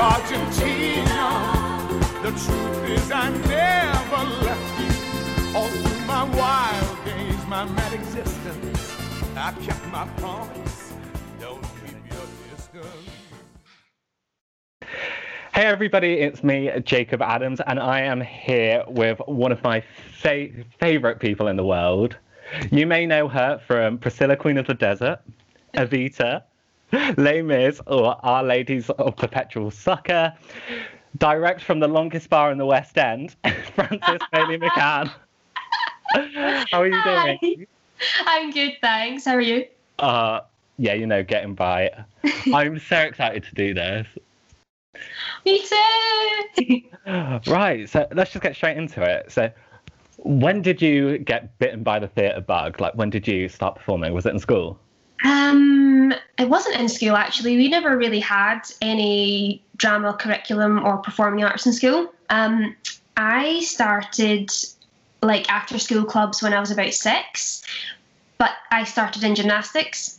Argentina. The truth is I never left you. All through my wild days, my mad existence, I kept my promise. Don't keep your distance. Hey everybody, it's me, Jacob Adams, and I am here with one of my fa- favorite people in the world. You may know her from Priscilla, Queen of the Desert, Evita, Les Mis, or Our Ladies of Perpetual Succour, direct from the longest bar in the West End, Frances Mayli McCann. How are you Hi. doing? I'm good, thanks. How are you? Uh, yeah, you know, getting by. I'm so excited to do this. Me too. Right, so let's just get straight into it. So, when did you get bitten by the theatre bug? Like, when did you start performing? Was it in school? Um, it wasn't in school actually. We never really had any drama curriculum or performing arts in school. Um, I started like after school clubs when I was about six, but I started in gymnastics,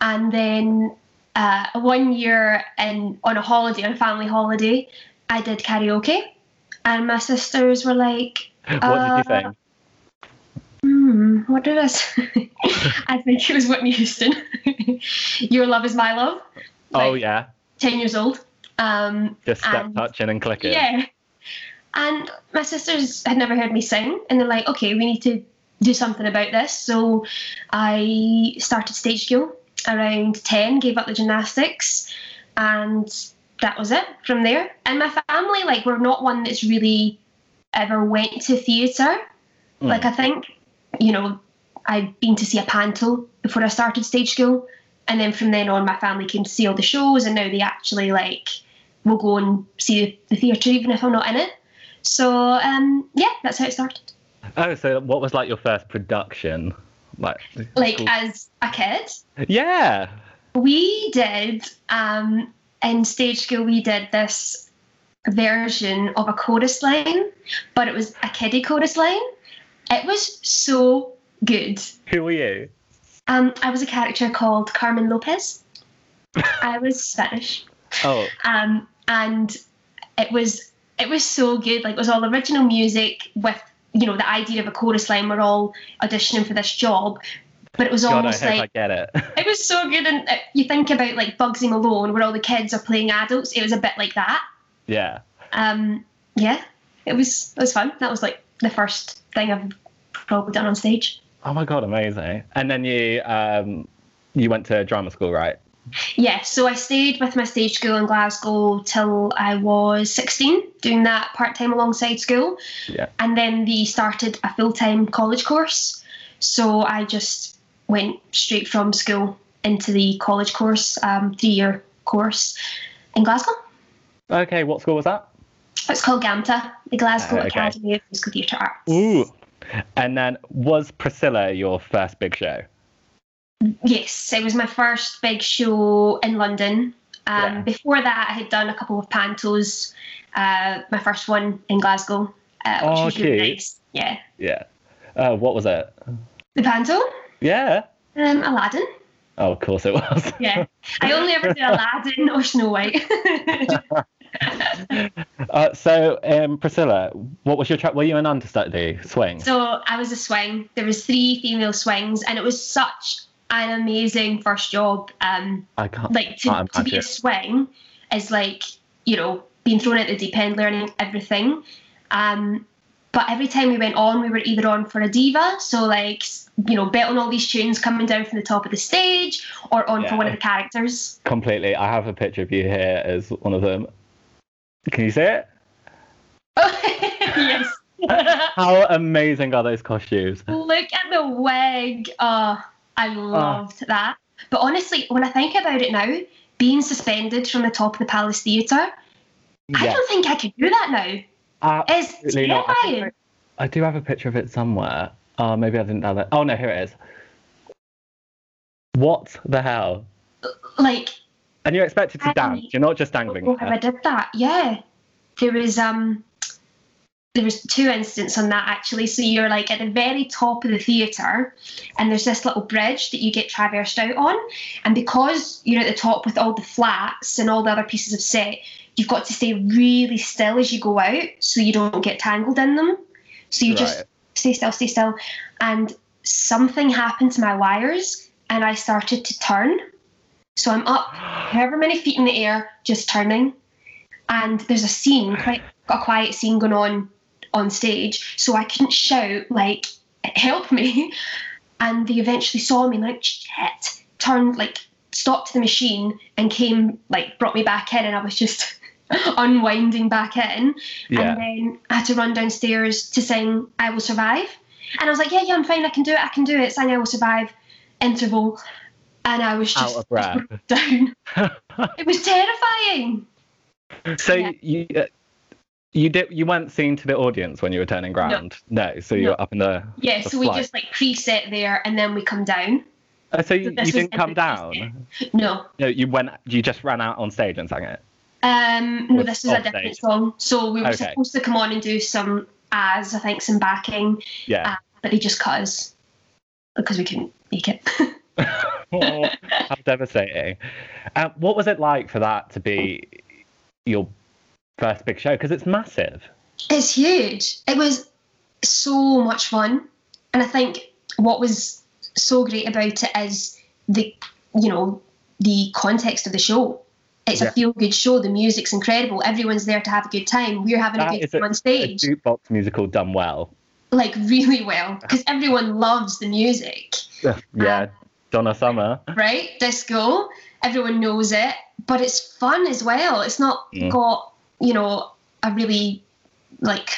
and then uh, one year in on a holiday, on a family holiday, I did karaoke, and my sisters were like, What did Uh, you think? Hmm, what did I say? I think it was Whitney Houston. Your love is my love. oh, yeah. 10 years old. Um, Just step and- touching and clicking. yeah. And my sisters had never heard me sing, and they're like, okay, we need to do something about this. So I started stage school around 10, gave up the gymnastics, and that was it from there. And my family, like, we're not one that's really ever went to theatre. Mm. Like, I think, you know, I'd been to see a panto before I started stage school. And then from then on, my family came to see all the shows, and now they actually, like, will go and see the theatre even if I'm not in it. So, um, yeah, that's how it started. Oh, so what was like your first production? Like, Like, school- as a kid, yeah. we did, um, in stage school, we did this version of a chorus line, but it was a kiddie chorus line. It was so good. Who were you? Um, I was a character called Carmen Lopez. I was Spanish. Oh, um, and it was it was so good. Like it was all original music with you know the idea of a chorus line. We're all auditioning for this job, but it was God, almost hope I like get it. it was so good. And uh, you think about like Bugsy Malone, where all the kids are playing adults. It was a bit like that. yeah. Um, yeah, it was it was fun. That was like the first thing I've probably done on stage. Oh my God, amazing. And then you um, you went to drama school, right? Yeah, so I stayed with my stage school in Glasgow till I was 16, doing that part time alongside school. Yeah. And then they started a full time college course. So I just went straight from school into the college course, um, three year course in Glasgow. Okay, what school was that? It's called GAMTA, the Glasgow Ah, okay. Academy of Musical Theatre Arts. Ooh. And then was Priscilla your first big show? Yes, it was my first big show in London. Um, Yeah. Before that, I had done a couple of pantos. Uh, my first one in Glasgow, uh, which Oh, was really cute. nice. Yeah, Yeah. Uh, what was it? the panto, Yeah. um, Aladdin. Oh, of course it was. Yeah, I only ever did Aladdin or Snow White. uh, so, um, Priscilla, what was your tra- were you an understudy swing? so I was a swing. There was three female swings, and it was such an amazing first job. Um, I can't. like to, Can't to be a swing is like you know being thrown at the deep end learning everything um but every time we went on we were either on for a diva so like you know bet on all these tunes coming down from the top of the stage or on for one of the characters Completely. I have a picture of you here as one of them. Can you see it? yes How amazing are those costumes? look at the wig oh i oh. loved that but honestly when i think about it now being suspended from the top of the palace theatre i don't think i could do that now it's absolutely not. I, terrifying I, I do have a picture of it somewhere. Oh, maybe I didn't have it. Oh no, here it is. What the hell? like And you're expected to dance. You're not just dangling oh, I did that? Yeah. There was um there was two incidents on that actually. So you're like at the very top of the theatre, and there's this little bridge that you get traversed out on, and because you're at the top with all the flats and all the other pieces of set, you've got to stay really still as you go out, so you don't get tangled in them. So you just stay still, stay still, and something happened to my wires, and I started to turn. So I'm up however many feet in the air, just turning. And there's a scene, quite a quiet scene going on on stage. So I couldn't shout like, "Help me!" And they eventually saw me, like, shit, turned like, stopped the machine, and came like, brought me back in, and I was just unwinding back in. Yeah. And then I had to run downstairs to sing "I Will Survive," and I was like, "Yeah, yeah, I'm fine. I can do it. I can do it." Sang "I Will Survive," interval, and I was Out just of breath. down. It was terrifying. so Yeah. you uh, you did you weren't seen to the audience when you were turning ground? No. so you No. were up in the. Yeah, the so we just like preset there, and then we come down. Oh, so you, this you didn't come down. No, No, you went. You just ran out on stage and sang it. um, no, this is a different stage. song. So we were Okay. supposed to come on and do some as I think some backing, Yeah. uh, but they just cut us because we couldn't make it. Oh, how devastating. Um, what was it like for that to be your first big show? Because it's massive. It's huge. It was so much fun. And I think what was so great about it is the you know, the context of the show. It's Yeah. a feel good show. The music's incredible. Everyone's there to have a good time. We're having That a good time a- on A stage. jukebox musical done well. Like really well. Because everyone loves the music. Yeah, Donna Summer. Right? Disco. Everyone knows it. But it's fun as well. It's not Mm. got, you know, a really like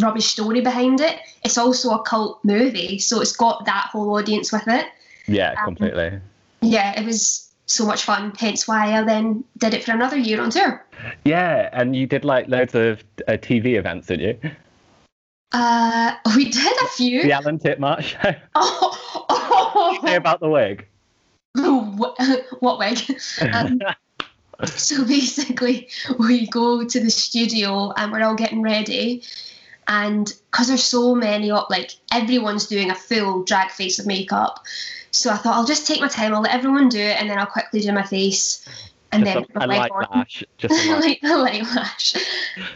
rubbish story behind it. It's also a cult movie, so it's got that whole audience with it. Yeah, Um, completely. Yeah, it was so much fun. Hence why I then did it for another year on tour. Yeah, and you did like loads of uh, TV events, didn't you? Uh, we did a few. The Alan Titchmarsh show. Oh, Say about the wig. what, wig? Um, so basically, we go to the studio and we're all getting ready. And because there's so many, like everyone's doing a full drag face of makeup. So I thought I'll just take my time, I'll let everyone do it, and then I'll quickly do my face. And Just then a, a my light on. lash. Just a light. like light lash.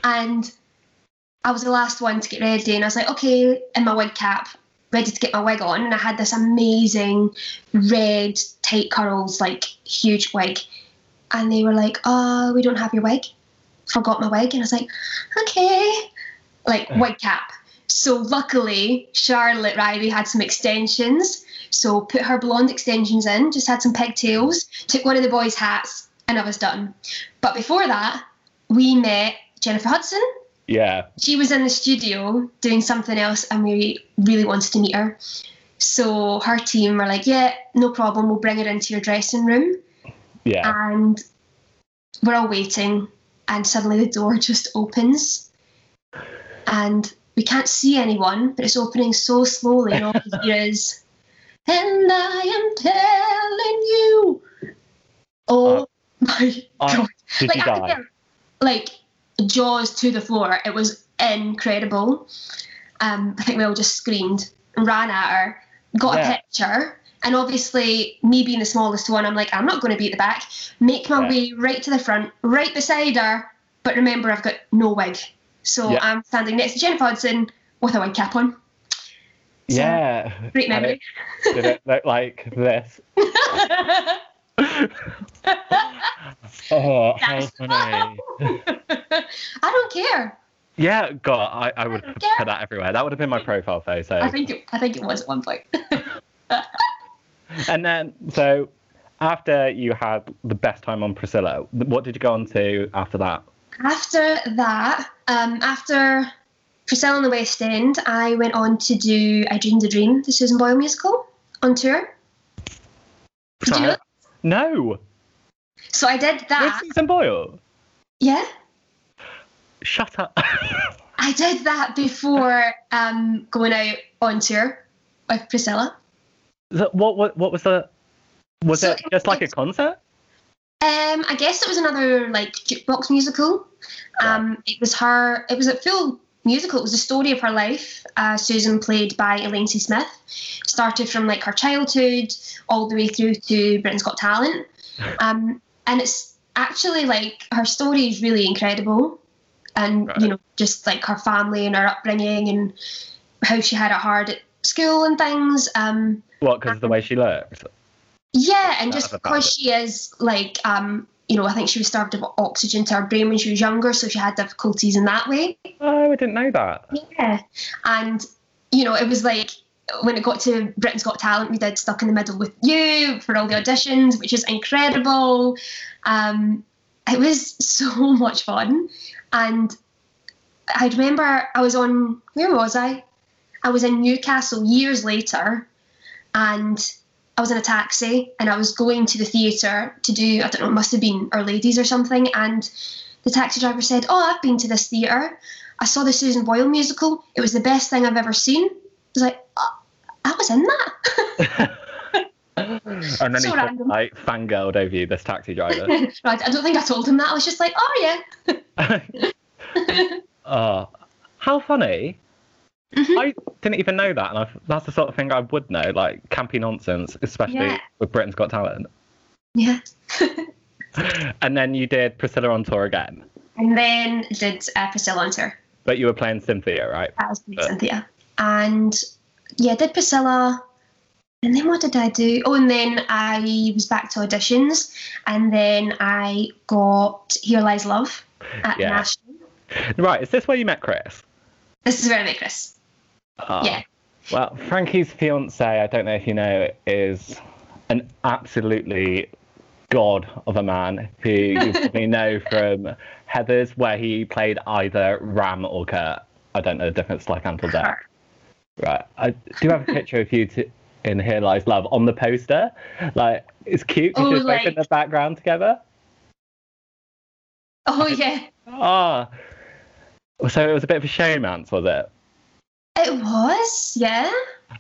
And I was the last one to get ready, and I was like, okay, in my wig cap, ready to get my wig on. And I had this amazing red tight curls, like huge wig. And they were like, oh, we don't have your wig. Forgot my wig. And I was like, okay. Like wig cap. So luckily, Charlotte Riley had some extensions. So put her blonde extensions in, just had some pigtails, took one of the boys' hats, and I was done. But before that, we met Jennifer Hudson. Yeah. She was in the studio doing something else, and we really wanted to meet her. So her team were like, "Yeah, no problem. We'll bring her into your dressing room." Yeah. And we're all waiting, and suddenly the door just opens, and we can't see anyone, but it's opening so slowly, and all we hear is, "And I am telling you." Oh Uh, my I- god! Did like, you I die? think, like jaws to the floor. It was incredible. Um, I think we all just screamed, ran at her, got Yeah. a picture. And obviously, me being the smallest one, I'm like, I'm not going to be at the back. Make my Yeah. way right to the front, right beside her. But remember, I've got no wig. So Yeah. I'm standing next to Jennifer Hudson with a wig cap on. So, yeah. Great memory. it- Did it look like this? Oh, how funny. I don't care. Yeah, God, I, I would don't put that everywhere. That would have been my profile photo. I think it, I think it was at one point. And then, so after you had the best time on Priscilla, what did you go on to after that? After that, um, after Priscilla in the West End, I went on to do I Dreamed a Dream, the Susan Boyle musical, on tour. Did you know? No. So I did With that. Susan Boyle. Yeah, Shut up. I did that before um, going out on tour with Priscilla. So what, what, what was the. Was So it just like a concert? Um, I guess it was another like jukebox musical. Um, it was her. It was a full musical. It was the story of her life. Uh, Susan, played by Elaine C. Smith, started from like her childhood all the way through to Britain's Got Talent. Um, and it's actually like her story is really incredible. And, Right. you know, just like her family and her upbringing and how she had it hard at school and things. Um, What? Because the way she looked. yeah, and just because she is like, um, you know, I think she was starved of oxygen to her brain when she was younger, so she had difficulties in that way. Oh, I didn't know that. Yeah, and you know, it was like when it got to Britain's Got Talent, we did Stuck in the Middle with You for all the auditions, which is incredible. Um, it was so much fun, and I remember I was on where was I? I was in Newcastle years later, and I was in a taxi and I was going to the theatre to do I don't know, it must have been Our Ladies or something, and the taxi driver said, "Oh, I've been to this theatre. I saw the Susan Boyle musical. It was the best thing I've ever seen." I was like, oh, "I was in that." And then So he random. like fangirled over you, this taxi driver. right, I don't think I told him that. I was just like, "Oh yeah." oh, how funny. Mhm. I didn't even know that, and I, that's the sort of thing I would know, like campy nonsense, especially Yeah. with Britain's Got Talent. Yeah. And then you did Priscilla on tour again, And then did uh, Priscilla on tour. but you were playing Cynthia, right? That was Uh. Cynthia. And yeah, did Priscilla. And then what did I do? Oh, and then I was back to auditions, and then I got Here Lies Love at Yeah. National. Right, is this where you met Chris? This is where I met Chris. Oh. Yeah. Well, Frankie's fiance, I don't know if you know, is an absolutely god of a man who you probably know from Heathers, where he played either Ram or Kurt. I don't know the difference, like until death. Right. I do have a picture of you to, in Here Lies Love on the poster. Like, it's cute because Oh, you're both in the background together. Oh yeah, Ah. So it was a bit of a showmance, was it? It was. Yeah.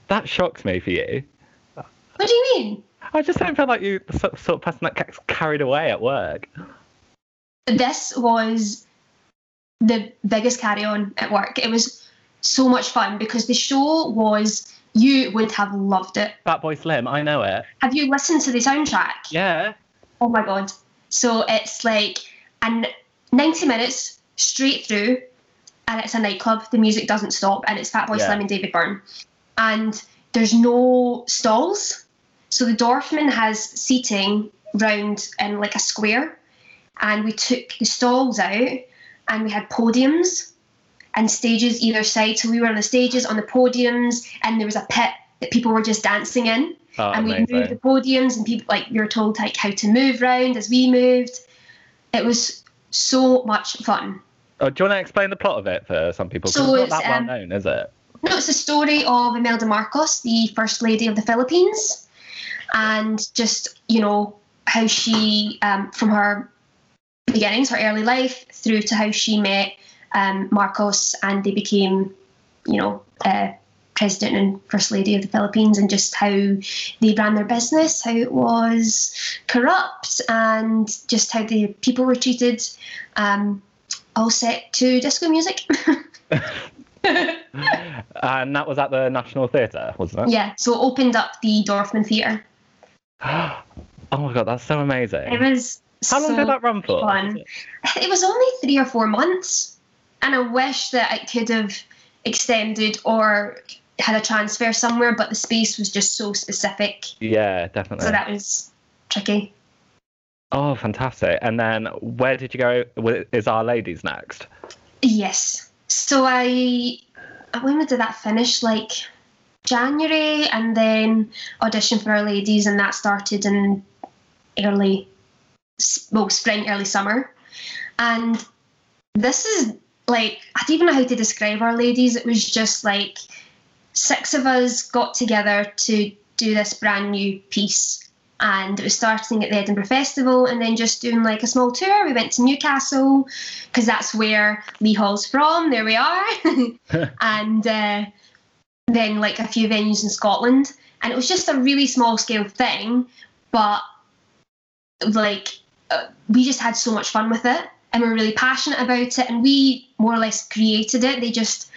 That shocks me for you. What do you mean? I just don't feel like you the sort sort of person that gets carried away at work. This was the biggest carry on at work. It was so much fun because the show was. You would have loved it. Fatboy Slim, I know it. Have you listened to the soundtrack? Yeah. Oh my god. So it's like and 90 minutes straight through and it's a nightclub. The music doesn't stop and it's Fatboy Yeah. Slim and David Byrne. And there's no stalls. So the Dorfman has seating round in like a square and we took the stalls out and we had podiums and stages either side. So we were on the stages, on the podiums, and there was a pit that people were just dancing in Oh, and we moved the podiums and people like we were told like how to move round as we moved. It was so much fun. Oh, do you want to explain the plot of it for some people? So it's not that um, well known, is it? No, it's the story of Imelda Marcos, the first lady of the Philippines, and just you know how she, um, from her beginnings, her early life, through to how she met um, Marcos, and they became, you know, uh, president and first lady of the Philippines, and just how they ran their business, how it was corrupt, and just how the people were treated. Um, all set to disco music. And that was at the National Theatre, wasn't it? Yeah, so it opened up the Dorfman Theatre. oh my god, that's so amazing. It was How long so did that run for? fun. It was only three or four months, and I wish that it could have extended or had a transfer somewhere, but the space was just so specific, Yeah, definitely. so that was tricky. Oh, fantastic. And then where did you go? Is Our Ladies next? Yes. So I, when did that finish? Like January, and then audition for Our Ladies, and that started in early, well, spring, early summer. And this is like I don't even know how to describe Our Ladies. It was just like six of us got together to do this brand new piece. And it was starting at the Edinburgh Festival and then just doing like a small tour. We went to Newcastle because that's where Lee Hall's from. There we are. and uh, then like a few venues in Scotland. And it was just a really small scale thing, but like uh, we just had so much fun with it. and we're really passionate about it. And we more or less created it. They just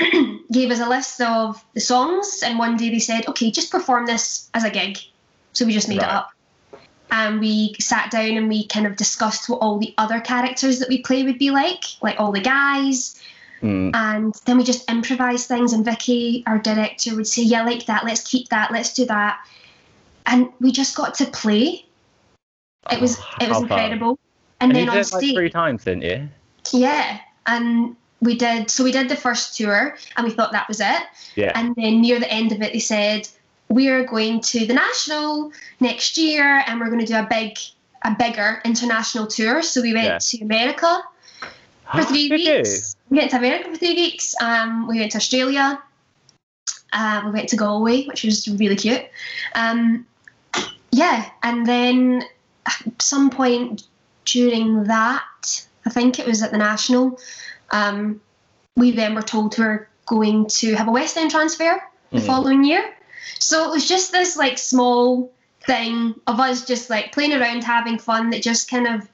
gave us a list of the songs, and one day they said, "Okay, just perform this as a gig." So we just made Right. it up. And we sat down and we kind of discussed what all the other characters that we play would be like, like all the guys, Mm. and then we just improvised things and Vicky, our director, would say, Yeah, like that, let's keep that, let's do that. And we just got to play. It was Oh, it was incredible. And, And then on it like stage three times, didn't you? Yeah. And we did so we did the first tour and we thought that was it. Yeah. And then near the end of it they said, We're going to the national next year and we're gonna do a big a bigger international tour. So we went Yeah. to America for three weeks. We went to America for three weeks. Um, we went to Australia. Uh, we went to Galway, which was really cute. Um, yeah, and then at some point during that, I think it was at the National, um, we then were told we were going to have a West End transfer the Mm. following year. So it was just this like small thing of us just like playing around, having fun that just kind of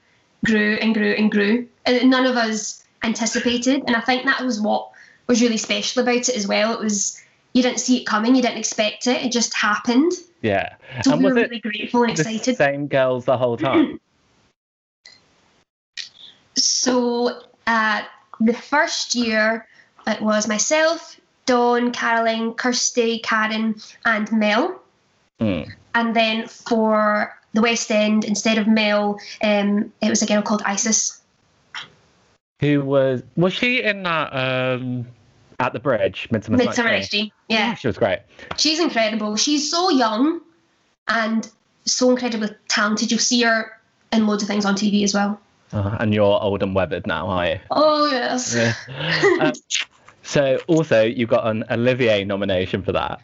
grew and grew and grew. And none of us anticipated. And I think that was what was really special about it as well. It was you didn't see it coming, you didn't expect it, it just happened. Yeah. So and we was were it really grateful and the excited. same girls the whole time? So uh, the first year it was myself, Dawn, Caroline, Kirsty, Karen, and Mel. Mm. And then for the West End, instead of Mel, um, it was a girl called Isis. Who was was she in that um at the bridge, Midsummer, Midsummer Night's? Dream. Yeah, She was great. she's incredible. She's so young and so incredibly talented. You'll see her in loads of things on TV as well. Uh, and you're old and weathered now, are you? Oh, yes. Yeah. Um, so also you got an Olivier nomination for that.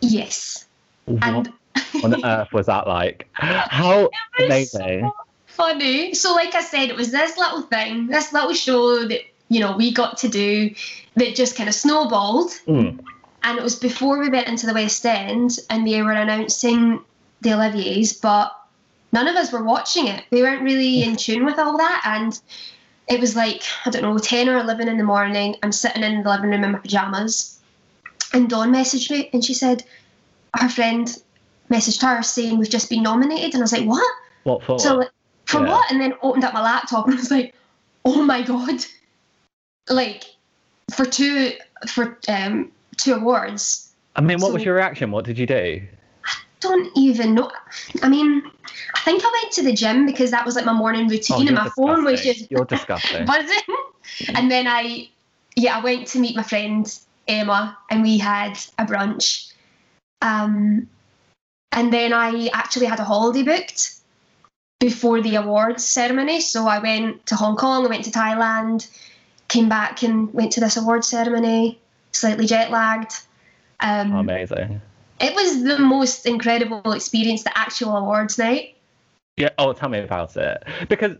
Yes. And What on earth was that like? How was amazing! so funny. So, like I said, it was this little thing, this little show that you know we got to do that just kind of snowballed. Mm. And it was before we went into the West End, and they were announcing the Olivier's, but none of us were watching it. We weren't really in tune with all that, and it was like I don't know, ten or eleven in the morning. I'm sitting in the living room in my pajamas, and Dawn messaged me, and she said, her friend." Messaged her saying we've just been nominated, and I was like, "What?" What for? So like, for Yeah. what? And then opened up my laptop and was like, oh my god, like for two for um two awards. I mean, what was your reaction? What did you do? Don't even know. I mean, I think I went to the gym because that was like my morning routine, Oh, and my phone was just You're disgusting. buzzing. and then I, yeah, I went to meet my friend Emma, and we had a brunch. Um, and then I actually had a holiday booked before the awards ceremony. So I went to Hong Kong, I went to Thailand, came back and went to this awards ceremony, slightly jet lagged. Um, Amazing. It was the most incredible experience, the actual awards night. Yeah. Oh, tell me about it. Because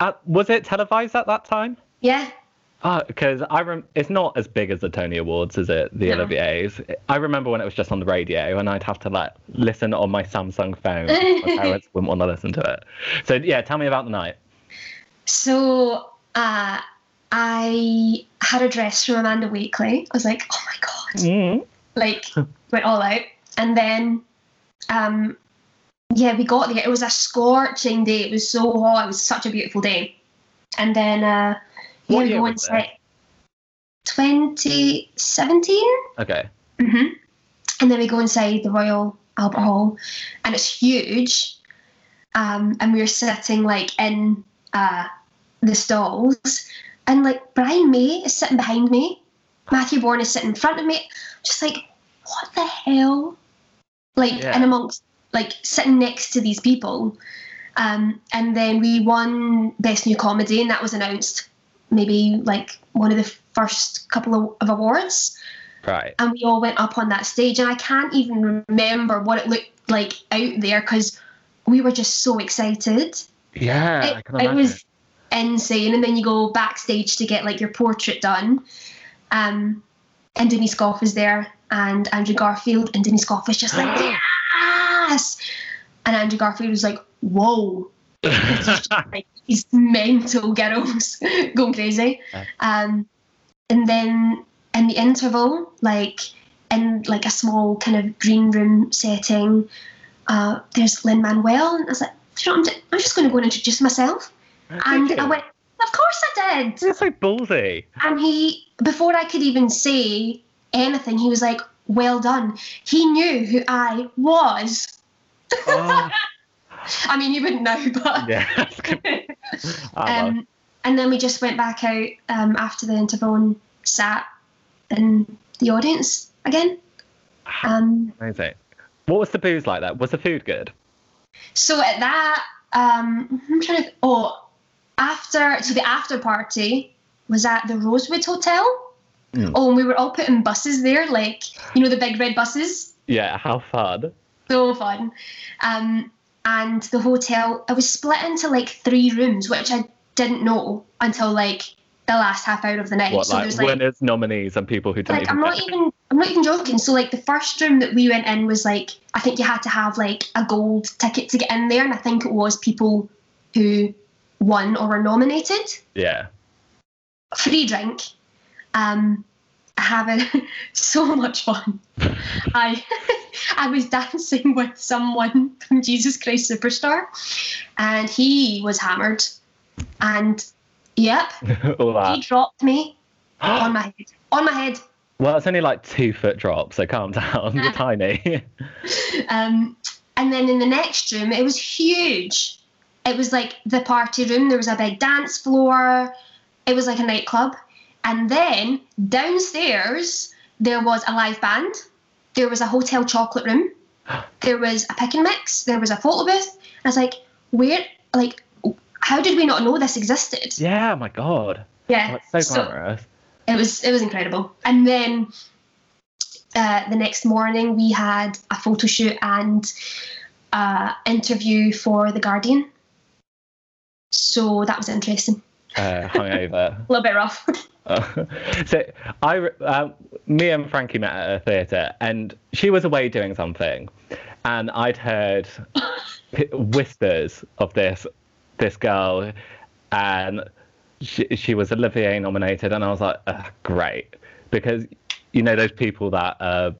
uh, was it televised at that time? Yeah, because I rem- it's not as big as the Tony Awards, is it? The No. Olivier's. I remember when it was just on the radio, and I'd have to like listen on my Samsung phone. my parents wouldn't want to listen to it. So yeah, tell me about the night. So uh, I had a dress from Amanda Wakeley. I was like, oh my god, Mm. like went all out. And then, um, yeah, we got there. It was a scorching day. It was so hot. It was such a beautiful day. And then, uh, yeah, we go inside. 2017. Okay. hmm And then we go inside the Royal Albert Hall, and it's huge. Um, and we were sitting like in uh, the stalls, and like Brian May is sitting behind me, Matthew Bourne is sitting in front of me, just like what the hell, like Yeah. and amongst like sitting next to these people. Um, and then we won Best New Comedy, and that was announced maybe like one of the first couple of, of awards Right. and we all went up on that stage and i can't even remember what it looked like out there because we were just so excited Yeah, I it, it was insane and then you go backstage to get like your portrait done um and denise gough was there and andrew garfield and denise gough was just like yes and andrew garfield was like whoa like these mental girls going crazy. Um, and then in the interval, like in like a small kind of green room setting, uh, there's Lin Manuel, and I was like, you know, I'm, just, I'm just going to go and introduce myself. And I went, of course I did. You're so ballsy. And he, before I could even say anything, he was like, well done. He knew who I was. Oh, I mean, you wouldn't know, but. yeah. Ah. Um, and then we just went back out um, after the interval and sat in the audience again. Um, Amazing. What was the booze like that? Was the food good? so at that, um, I'm trying to. Oh, after so the after party was at the Rosewood Hotel. Mm. Oh, and we were all put in buses there, like you know the big red buses. Yeah, how fun. so fun. Um, and the hotel, it was split into like three rooms, which I didn't know until like the last half hour of the night. What, so like there's like, winners, nominees, and people who didn't like even I'm not even, I'm not even joking. So like the first room that we went in was like, I think you had to have like a gold ticket to get in there, and I think it was people who won or were nominated. Yeah. Free drink. Um, having so much fun. I I was dancing with someone from Jesus Christ Superstar, and he was hammered, and yep, he dropped me on my head. On my head. well, it's only like two foot drop, so calm down. You're tiny. Um, and then in the next room, it was huge. It was like the party room. There was a big dance floor. It was like a nightclub. And then downstairs, there was a live band. There was a Hotel Chocolat room. There was a pick and mix. There was a photo booth. I was like, where, like, how did we not know this existed? yeah, my god. Yeah. That's so glamorous. it was it was incredible. And then uh, the next morning we had a photo shoot and uh, interview for the Guardian. So that was interesting. Uh, hungover. A little bit rough. So I, uh, me and Frankie met at a theatre, and she was away doing something, and I'd heard whispers of this this girl, and she, she was Olivier nominated, and I was like, great, because you know those people that uh,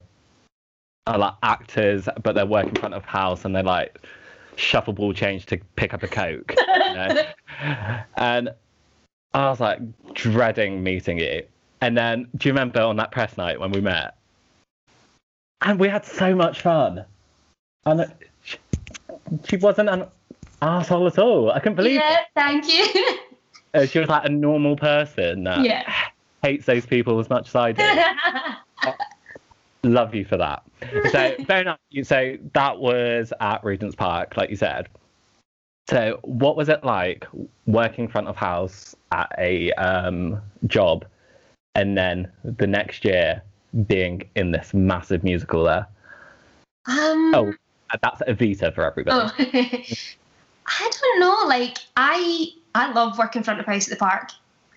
are like actors, but they work in front of house, and they like shuffle ball change to pick up a coke, you know? and I was like dreading meeting you. And then, do you remember on that press night when we met? And we had so much fun. And it- she, she wasn't an asshole at all. I couldn't believe yeah, thank you. Uh, She was like a normal person that yeah. hates those people as much as I do. Love you for that. So, fair enough. So, that was at Regent's Park, like you said. So, what was it like working front of house at a um, job and then the next year being in this massive musical there? um, Oh, that's Evita for everybody. oh. I don't know. Like I I love working front of house at the park.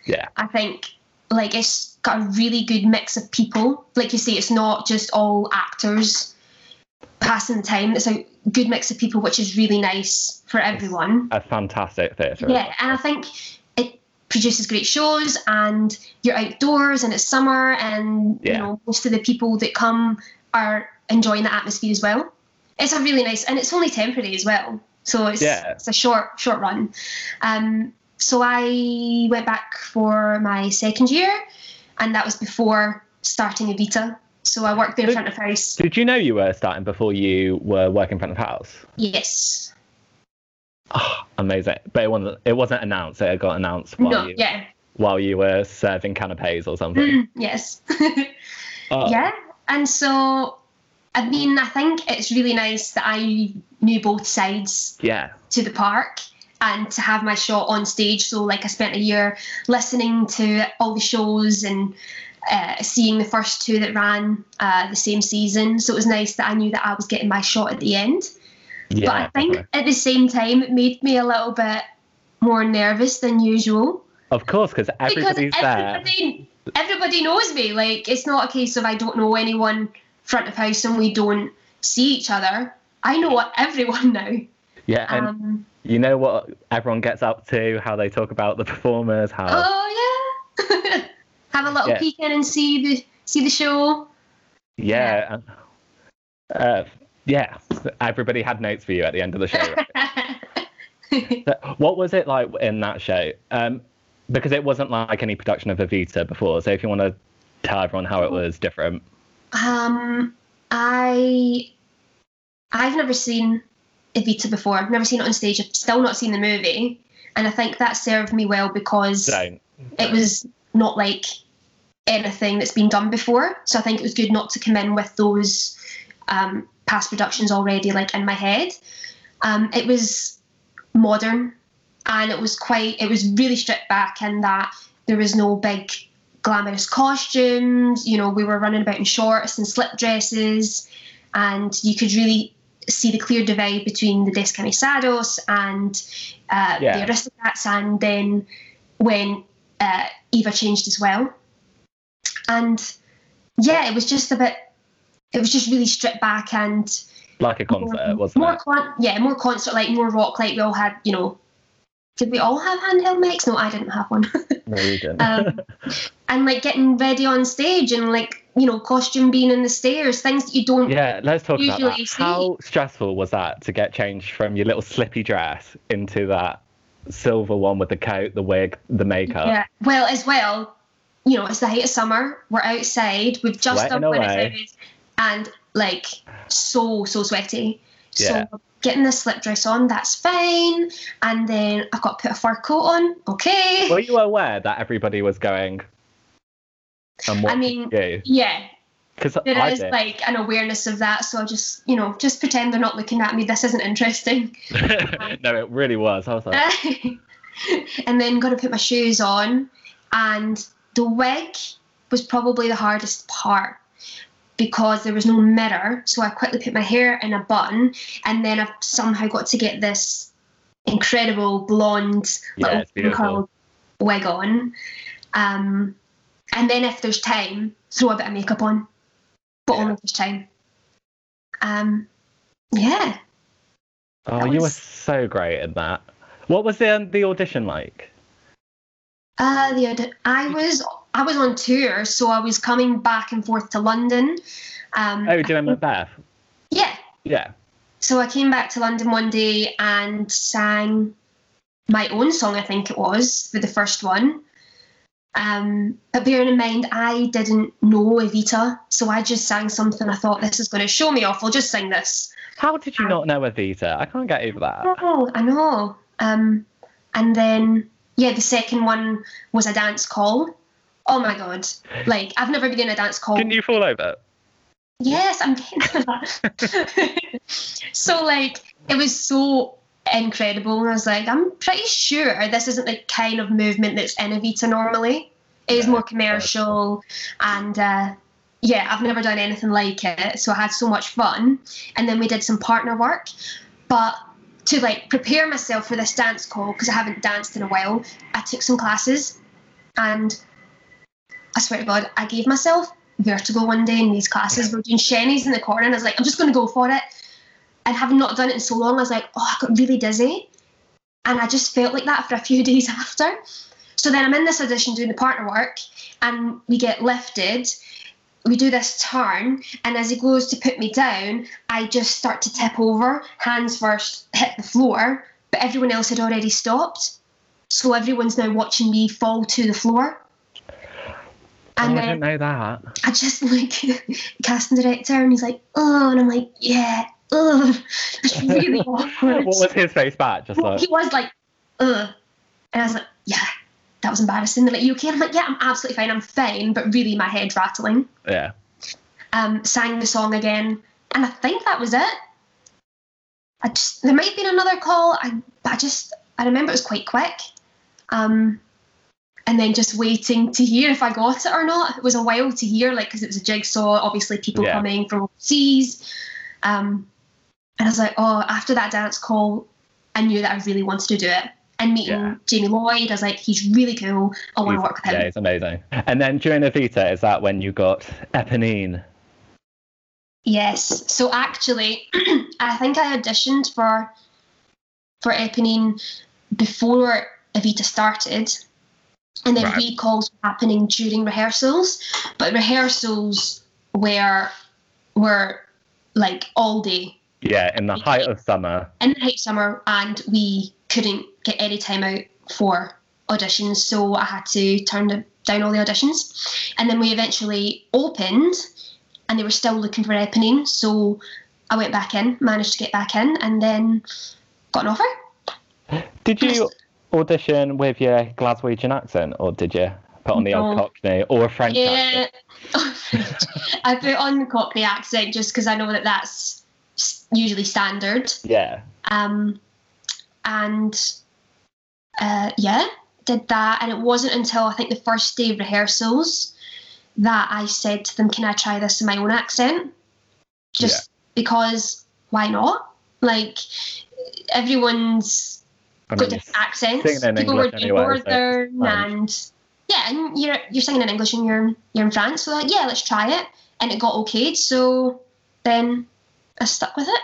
Yeah. I think like it's got a really good mix of people. Like you say, it's not just all actors passing the time. It's a good mix of people, which is really nice for everyone. A fantastic theatre. Yeah, and I think produces great shows, and you're outdoors, and it's summer, and Yeah. you know most of the people that come are enjoying the atmosphere as well. It's a really nice, and it's only temporary as well, so it's Yeah. it's a short short run. Um, so I went back for my second year, and that was before starting Evita. So I worked there in Did- front of house. Did you know you were starting before you were working front of house? Yes. Oh, amazing. But it wasn't it wasn't announced. It got announced while no. you Yeah. while you were serving canapes or something. Mm, yes. Oh, Yeah. And so, I mean, I think it's really nice that I knew both sides Yeah. to the park and to have my shot on stage. So, like, I spent a year listening to all the shows and uh, seeing the first two that ran uh, the same season. So, it was nice that I knew that I was getting my shot at the end. Yeah. but I think definitely. at the same time, it made me a little bit more nervous than usual Of course, because everybody's because there. everybody, everybody knows me. Like it's not a case of I don't know anyone front of house and we don't see each other. I know everyone now. Yeah, and Um, You know what everyone gets up to, how they talk about the performers, how Oh yeah. Have a little Yeah. peek in and see the see the show. yeah, uh, yeah. Everybody had notes for you at the end of the show. right? So what was it like in that show? Um, because it wasn't like any production of Evita before. So if you want to tell everyone how it was different. um, I I've never seen Evita before. I've never seen it on stage. I've still not seen the movie, and I think that served me well because Don't. it was not like anything that's been done before. So I think it was good not to come in with those um, past productions already like in my head. Um, it was modern and it was quite it was really stripped back in that there was no big glamorous costumes. You know, we were running about in shorts and slip dresses and you could really see the clear divide between the Descamisados and uh, Yeah. the aristocrats and then when uh, Eva changed as well. And yeah, it was just a bit, it was just really stripped back and Like a concert, more, wasn't more it? con- yeah, more concert like, more rock like. We all had, you know, did we all have handheld mics? No, I didn't have one. No, you didn't. um, and like getting ready on stage and like, you know, costume being in the stairs, things that you don't. yeah, let's talk about that. see- How stressful was that to get changed from your little slippy dress into that silver one with the coat, the wig, the makeup? Yeah. Well, as well, you know, it's the height of summer. We're outside. We've just Sweating done Buenos. Aires, and like so so sweaty. Yeah. So getting the slip dress on, that's fine. And then I've got to put a fur coat on. Okay. Were you aware that everybody was going watching mean, yeah, Because there I is did. like an awareness of that. So I just, you know, just pretend they're not looking at me. This isn't interesting. no, it really was. I was like, and then got to put my shoes on, and the wig was probably the hardest part because there was no mirror. So I quickly put my hair in a bun, and then I've somehow got to get this incredible blonde Yeah, little curled wig on. Um, and then if there's time, throw a bit of makeup on, but Yeah. only if there's time. Um, yeah. oh, that you were so great in that. What was the um, the audition like? Uh, the audi- I was I was on tour, so I was coming back and forth to London. Um, Oh, doing Macbeth. yeah. Yeah. So I came back to London one day and sang my own song. I think it was for the first one. Um, but bearing in mind, I didn't know Evita, so I just sang something. I thought this is going to show me off. I'll just sing this. How did you not know Evita? I can't get over that. Oh, I know. Um, and then yeah, the second one was a dance call. Oh my god! Like I've never been in a dance call. Didn't you fall over? Yes, I'm getting to that. so like it was so incredible, and I was like, I'm pretty sure this isn't the kind of movement that's in Evita normally. It is more commercial, and uh, yeah, I've never done anything like it, so I had so much fun. And then we did some partner work, but to like prepare myself for this dance call because I haven't danced in a while, I took some classes, and I swear to God, I gave myself vertigo one day in these classes. We are doing chaînés in the corner, and I was like, I'm just going to go for it. And having not done it in so long, I was like, oh, I got really dizzy. And I just felt like that for a few days after. So then I'm in this audition doing the partner work, and we get lifted. We do this turn, and as he goes to put me down, I just start to tip over, hands first, hit the floor, but everyone else had already stopped. So everyone's now watching me fall to the floor. Oh, And I then didn't know that. I just like casting director, and he's like, "Oh," and I'm like, "Yeah, ugh." It's really awkward. what was his face back? Just Well, like, he was like, "Ugh," and I was like, "Yeah, that was embarrassing." They're like, "You okay?" I'm like, "Yeah, I'm absolutely fine. I'm fine," but really, my head rattling. yeah. Um, sang the song again, and I think that was it. I just there might have been another call, I, but I just I remember it was quite quick. Um, and then just waiting to hear if I got it or not. It was a while to hear, like, because it was a jigsaw, obviously, people Yeah. coming from overseas. Um, and I was like, oh, after that dance call, I knew that I really wanted to do it. And meeting Yeah. Jamie Lloyd, I was like, he's really cool. I want to work with him. Yeah, it's amazing. And then during Evita, is that when you got Eponine? Yes. So actually, I think I auditioned for for Eponine before Evita started, and then Right. recalls were happening during rehearsals. But rehearsals were were like all day Yeah, in the height of summer. in the height of summer, and we couldn't get any time out for auditions, so I had to turn the, down all the auditions. And then we eventually opened, and they were still looking for Eponine, so I went back in, managed to get back in, and then got an offer. Did you audition with your Glaswegian accent, or did you put on the old Cockney or a French Yeah, accent? I put on the Cockney accent just because I know that that's usually standard. Yeah. Um, and uh, yeah, did that. And it wasn't until I think the first day of rehearsals that I said to them, Can I try this in my own accent? Just because why not? Like, everyone's I mean, different accents. People were doing anyway, Northern and yeah, and you're you're singing in English and you're you're in France, so like, yeah, let's try it. And it got okayed, so then I stuck with it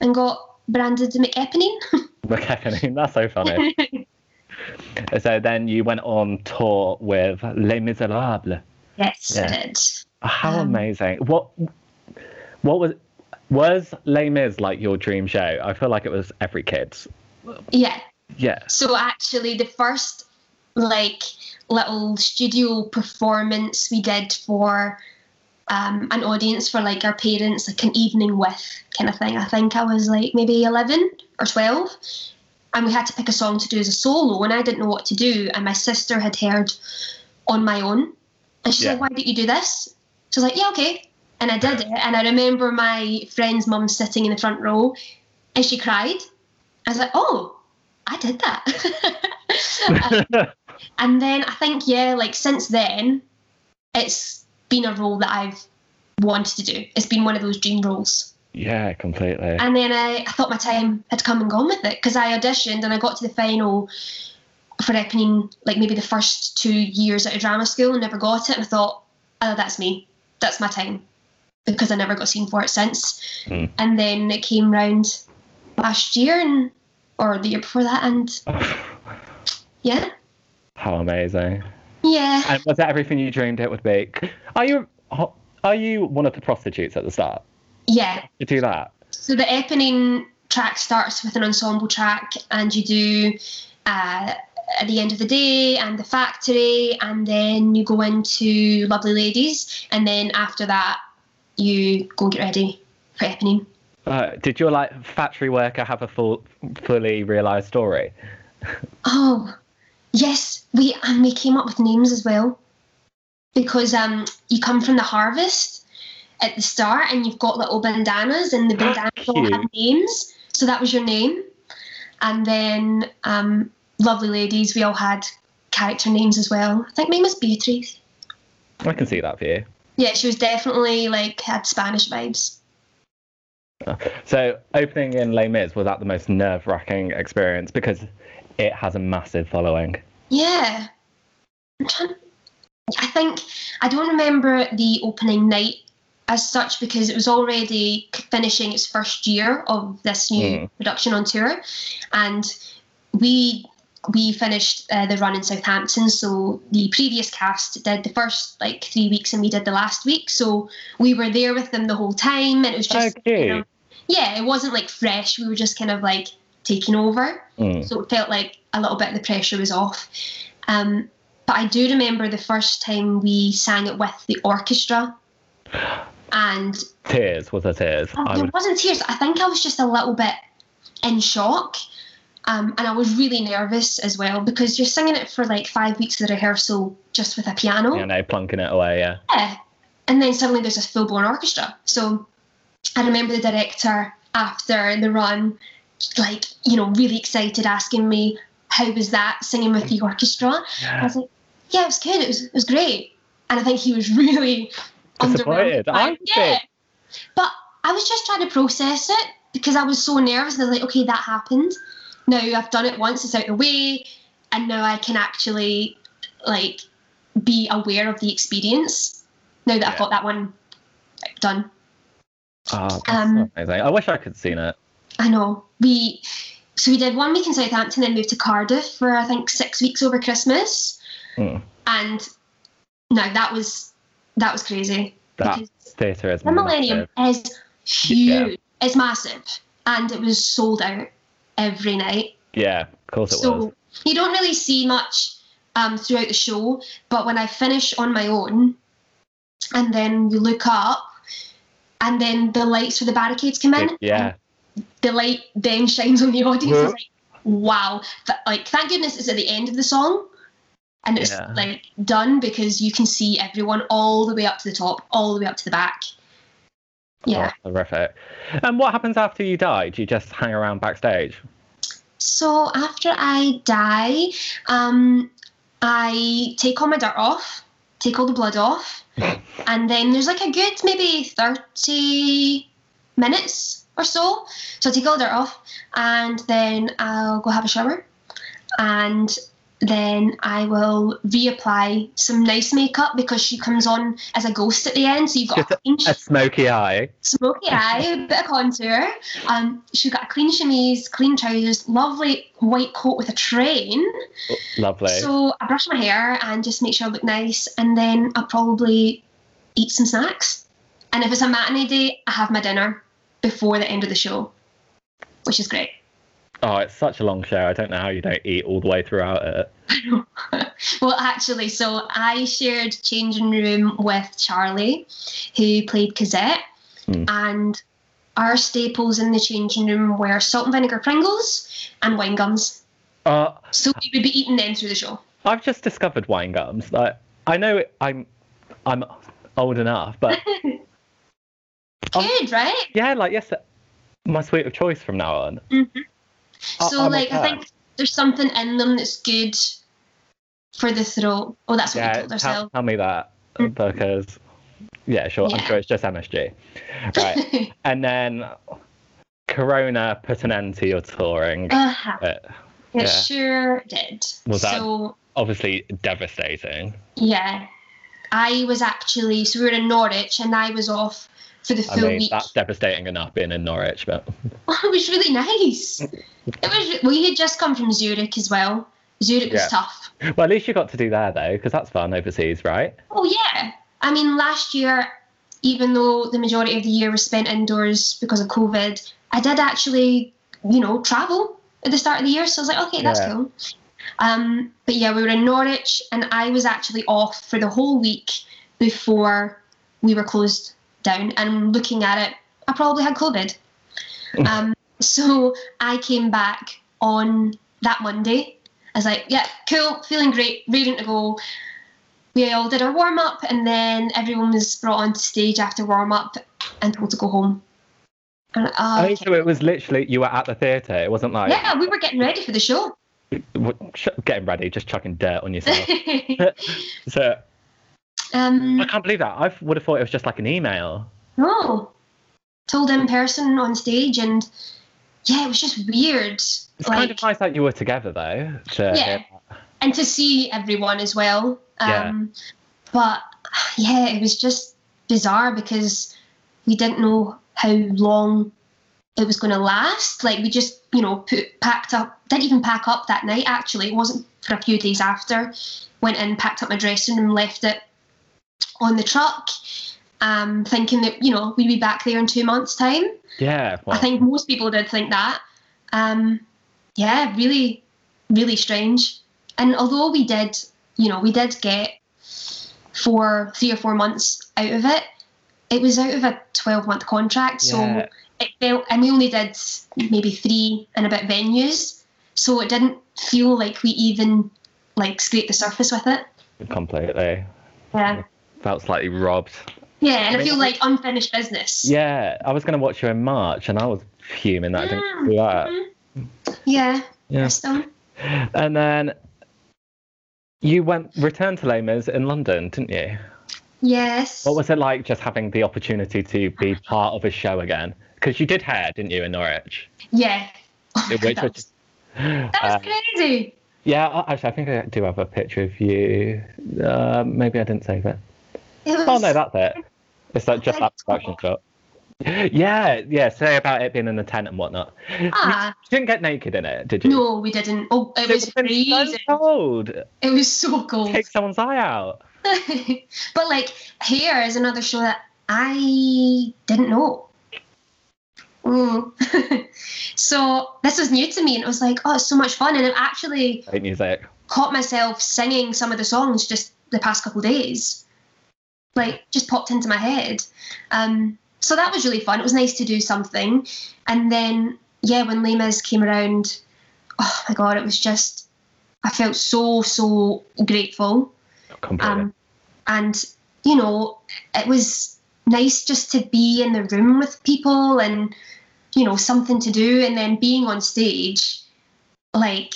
and got branded McEponine. McEponine, that's so funny. so then you went on tour with Les Miserables. yes, Yeah. I did. How Um, amazing! What what was was Les Mis like your dream show? I feel like it was every kid's. Yeah. Yeah. So actually, the first like little studio performance we did for um, an audience for like our parents, like an evening with kind of thing. I think I was like maybe eleven or twelve, and we had to pick a song to do as a solo, and I didn't know what to do, and my sister had heard on my own, and she's Yeah. like, "Why don't you do this?" So I was like, "Yeah, okay." And I did it, and I remember my friend's mum sitting in the front row, and she cried. I was like, "Oh, I did that." and then I think, yeah, like since then, it's been a role that I've wanted to do. It's been one of those dream roles. yeah, completely. And then I, I thought my time had come and gone with it because I auditioned and I got to the final for Eponine, like maybe the first two years at a drama school and never got it. And I thought, oh, that's me. That's my time because I never got seen for it since. Mm. And then it came round last year and or the year before that, and yeah, How amazing! yeah. And was that everything you dreamed it would be? Are you are you one of the prostitutes at the start? Yeah. You do that? So the Eponine track starts with an ensemble track, and you do uh, at the end of the day and the factory, and then you go into Lovely Ladies, and then after that you go and get ready for Eponine. Uh, did your like factory worker have a full, fully realised story? Oh, yes, we and we came up with names as well because um you come from the harvest at the start, and you've got little bandanas, and the bandanas all have names. So that was your name, and then um, lovely ladies, we all had character names as well. I think mine was Beatrice. I can see that for you. Yeah, she was definitely like had Spanish vibes. So opening in Les Mis was that the most nerve-wracking experience because it has a massive following. Yeah. I think I don't remember the opening night as such because it was already finishing its first year of this new Mm. production on tour, and we we finished uh, the run in Southampton. So the previous cast did the first like three weeks, and we did the last week. So we were there with them the whole time, and it was just Okay. you know, yeah, it wasn't like fresh. We were just kind of like taking over. Mm. So it felt like a little bit of the pressure was off. Um, but I do remember the first time we sang it with the orchestra. And Tears was there tears? oh, there wasn't tears. I think I was just a little bit in shock. Um, and I was really nervous as well because you're singing it for like five weeks of the rehearsal just with a piano. you know, plunking it away. Yeah. Yeah. And then suddenly there's a full blown orchestra. So I remember the director after the run, like, you know, really excited asking me, how was that singing with the orchestra? I was like, yeah, it was good. It was, it was great. And I think he was really Disappointed. I yeah. But I was just trying to process it because I was so nervous. And I was like, okay, that happened. Now I've done it once, it's out the way. And now I can actually, like, be aware of the experience now that I've got that one done. Oh, Um, so amazing. I wish I could have seen it. I know we so we did one week in Southampton, then moved to Cardiff for I think six weeks over Christmas, Mm. and no, that was that was crazy. That theatre is the Millennium is huge. It's massive, and it was sold out every night. Yeah, of course it so was. you don't really see much um, throughout the show, but when I finish on my own, and then you look up, and then the lights for the barricades come in, yeah, the light then shines on the audience. Yeah. It's like, wow! Th- like, thank goodness it's at the end of the song, and it's Yeah. like done because you can see everyone all the way up to the top, all the way up to the back. Yeah. Oh, horrific. And what happens after you die? Do you just hang around backstage? So after I die, um, I take all my dirt off, take all the blood off, and then there's like a good maybe 30 minutes or so. So I take all the dirt off, and then I'll go have a shower, and then I will reapply some nice makeup because she comes on as a ghost at the end. So you've got a clean A smoky eye. smoky eye, a bit of contour. Um, she's got a clean chemise, clean trousers, lovely white coat with a train. Lovely. So I brush my hair and just make sure I look nice, and then I'll probably eat some snacks. And if it's a matinee day, I have my dinner before the end of the show, which is great. Oh, it's such a long show. I don't know how you don't eat all the way throughout it. well, actually, so I shared changing room with Charlie, who played Cosette, Hmm. and our staples in the changing room were salt and vinegar Pringles and wine gums. Uh, So we would be eating them through the show. I've just discovered wine gums. Like, I know I'm, I'm old enough, but. Good, right? yeah, like yes, my sweet of choice from now on. Mhm. I- So, I'm like, I think there's something in them that's good for the throat. Oh, that's what we yeah, told tell, ourselves. tell me that Mm. because yeah, sure. I'm sure it's just MSG, right? and then Corona put an end to your touring. uh-huh. Uh, It yeah. sure did. Was that- so, obviously devastating. Yeah. I was actually so we were in Norwich and I was off for the I mean, week. that's devastating enough being in Norwich, but it was really nice. It was we had just come from Zurich as well. Zurich was tough. well, at least you got to do there though, because that's fun overseas, right? Oh yeah. I mean last year, even though the majority of the year was spent indoors because of COVID, I did actually, you know, travel at the start of the year. So I was like, okay, that's Yeah. cool. Um, but yeah, we were in Norwich and I was actually off for the whole week before we were closed down. And looking at it, I probably had COVID. um, so I came back on that Monday. I was like, yeah, cool, feeling great, ready to go. We all did our warm up, and then everyone was brought onto stage after warm up and told to go home. And, uh, Oh, okay. so it was literally you were at the theatre. It wasn't like yeah, we were getting ready for the show. getting ready, just chucking dirt on yourself. so um, I can't believe that. I would have thought it was just like an email. no, told in person on stage, and yeah, it was just weird. It's like, kind of nice that you were together though. To Yeah. and to see everyone as well. Yeah. Um, But yeah, it was just bizarre because we didn't know how long it was going to last. Like we just, you know, put packed up. Didn't even pack up that night. Actually, it wasn't for a few days after. Went in, packed up my dressing room, left it on the truck, um, thinking that you know we'd be back there in two months' time. Yeah. Well, I think most people did think that. Um, yeah, really, really strange. And although we did, you know, we did get for three or four months out of it, it was out of a 12 month contract. Yeah. So it felt, and we only did maybe three and a bit venues. So it didn't feel like we even like scraped the surface with it. completely. Yeah. Felt slightly robbed. Yeah, and I mean, feel like unfinished business. Yeah, I was going to watch you in March, and I was fuming that I didn't do that. Mhm. Yeah. Yeah. And then you went returned to Les Mis in London, didn't you? Yes. What was it like just having the opportunity to be part of a show again? Because you did hair, didn't you, in Norwich? Yeah. Oh Which God, that was- that was Uh, crazy. yeah, I- actually, I think I do have a picture of you. Uh, maybe I didn't save it. Was, Oh no, that's it. It's like just that production shot. Yeah, yeah. Say about it being in a tent and whatnot. Ah, You didn't get naked in it, did you? no, we didn't. Oh, it was It would've been so freezing. cold. It was so cold. Take someone's eye out. but like here is another show that I didn't know. Mm. so this was new to me, and it was like, oh, it's so much fun, and I've actually Great music. caught myself singing some of the songs just the past couple days. Like, just popped into my head. Um, so that was really fun. It was nice to do something, and then yeah, when Les Mis came around, oh my god, it was just I felt so so grateful. Completely. Um, and you know, it was nice just to be in the room with people and you know something to do, and then being on stage, like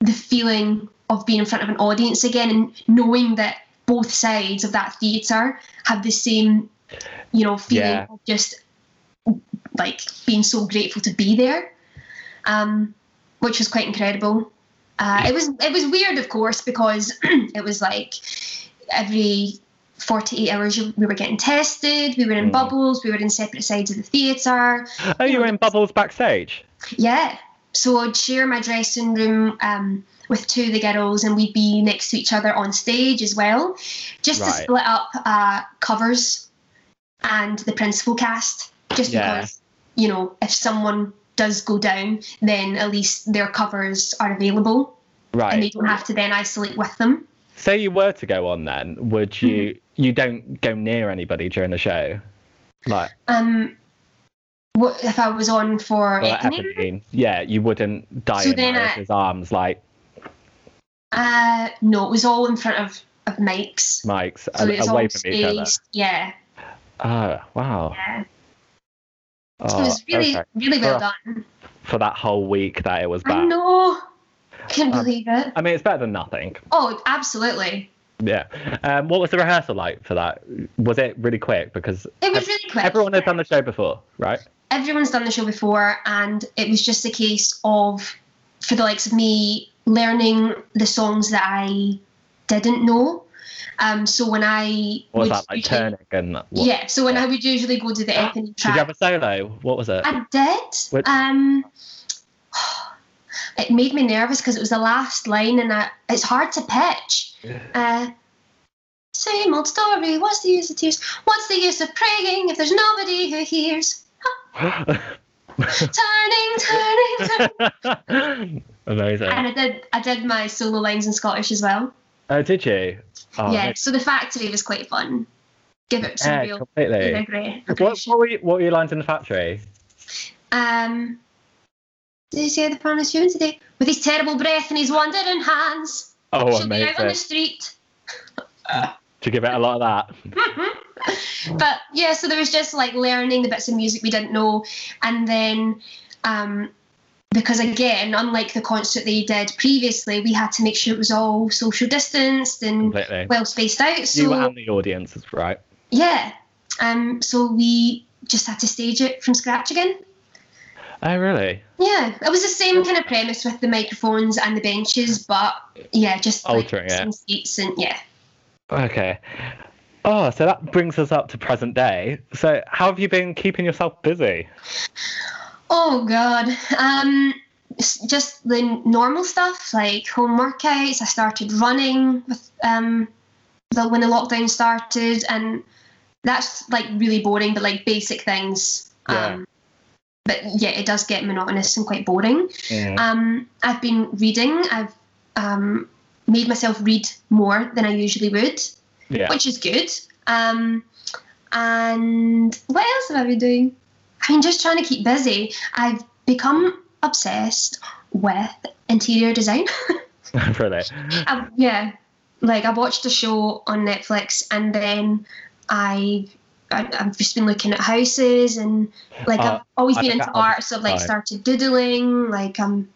the feeling of being in front of an audience again and knowing that both sides of that theatre have the same, you know, feeling Yeah. of just like being so grateful to be there, um, which was quite incredible. Uh, it was it was weird, of course, because it was like every 48 hours we were getting tested, we were in Mm. bubbles, we were in separate sides of the theatre. oh, you were in bubbles backstage. Yeah. So I'd share my dressing room um, with two of the girls, and we'd be next to each other on stage as well, just to split up uh, covers and the principal cast, just Yeah. because you know if someone does go down, then at least their covers are available, Right. and they don't have to then isolate with them. Say you were to go on then, would you Mm-hmm. you don't go near anybody during the show? Like Um, what if I was on for well, Eponine? Eponine, yeah, you wouldn't die So in I- arms like Uh, no, it was all in front of of mics. Mike's So a- away all from each other. Yeah, Oh wow. yeah. Oh, it was really, okay. really well For- done. For that whole week that it was I back. know. Couldn't Um, believe it. I mean, it's better than nothing. Oh, absolutely. Yeah. Um, what was the rehearsal like for that? Was it really quick? Because It was really quick. everyone had done the show before, right? Everyone's done the show before, and it was just a case of, for the likes of me, learning the songs that I didn't know. Um, so when I What was would that like usually- turning and what? yeah, so when I would usually go to the Eponine Did track, you have a solo? What was it? I did. What- Um, it made me nervous because it was the last line, and I, it's hard to pitch. Uh, same old story. What's the use of tears? What's the use of praying if there's nobody who hears? Turning, turning, turning. Amazing. and I did. I did my solo lines in Scottish as well. Oh, did you? Oh, yeah. So the factory was quite fun. Give it some real. yeah, real. completely. real great. What, what, were you, what were your lines in the factory? Um, did you say the plan is human today? With his terrible breath and his wandering hands. Oh, She'll be out on the street. Did you give it a lot of that? but yeah, so there was just like learning the bits of music we didn't know, and then um, because again, unlike the concert they did previously, we had to make sure it was all social distanced and Completely. well spaced out. So, you and the audience, right? yeah, um, so we just had to stage it from scratch again. Oh, really? Yeah, it was the same kind of premise with the microphones and the benches, but yeah, just like, Altering it. some seats and yeah. Okay. Oh, so that brings us up to present day. So, how have you been keeping yourself busy? Oh god. Um just the normal stuff like home workouts. I started running with um the when the lockdown started and that's like really boring but like basic things. Yeah. Um but yeah, it does get monotonous and quite boring. Mm. Um I've been reading. I've um made myself read more than I usually would, yeah. which is good. Um and what else have I been doing? I mean, just trying to keep busy. I've become obsessed with interior design. really? I, yeah, like I watched a show on Netflix and then I, I I've just been looking at houses and like Uh, I've always been into art, so I've like started doodling. Like I'm,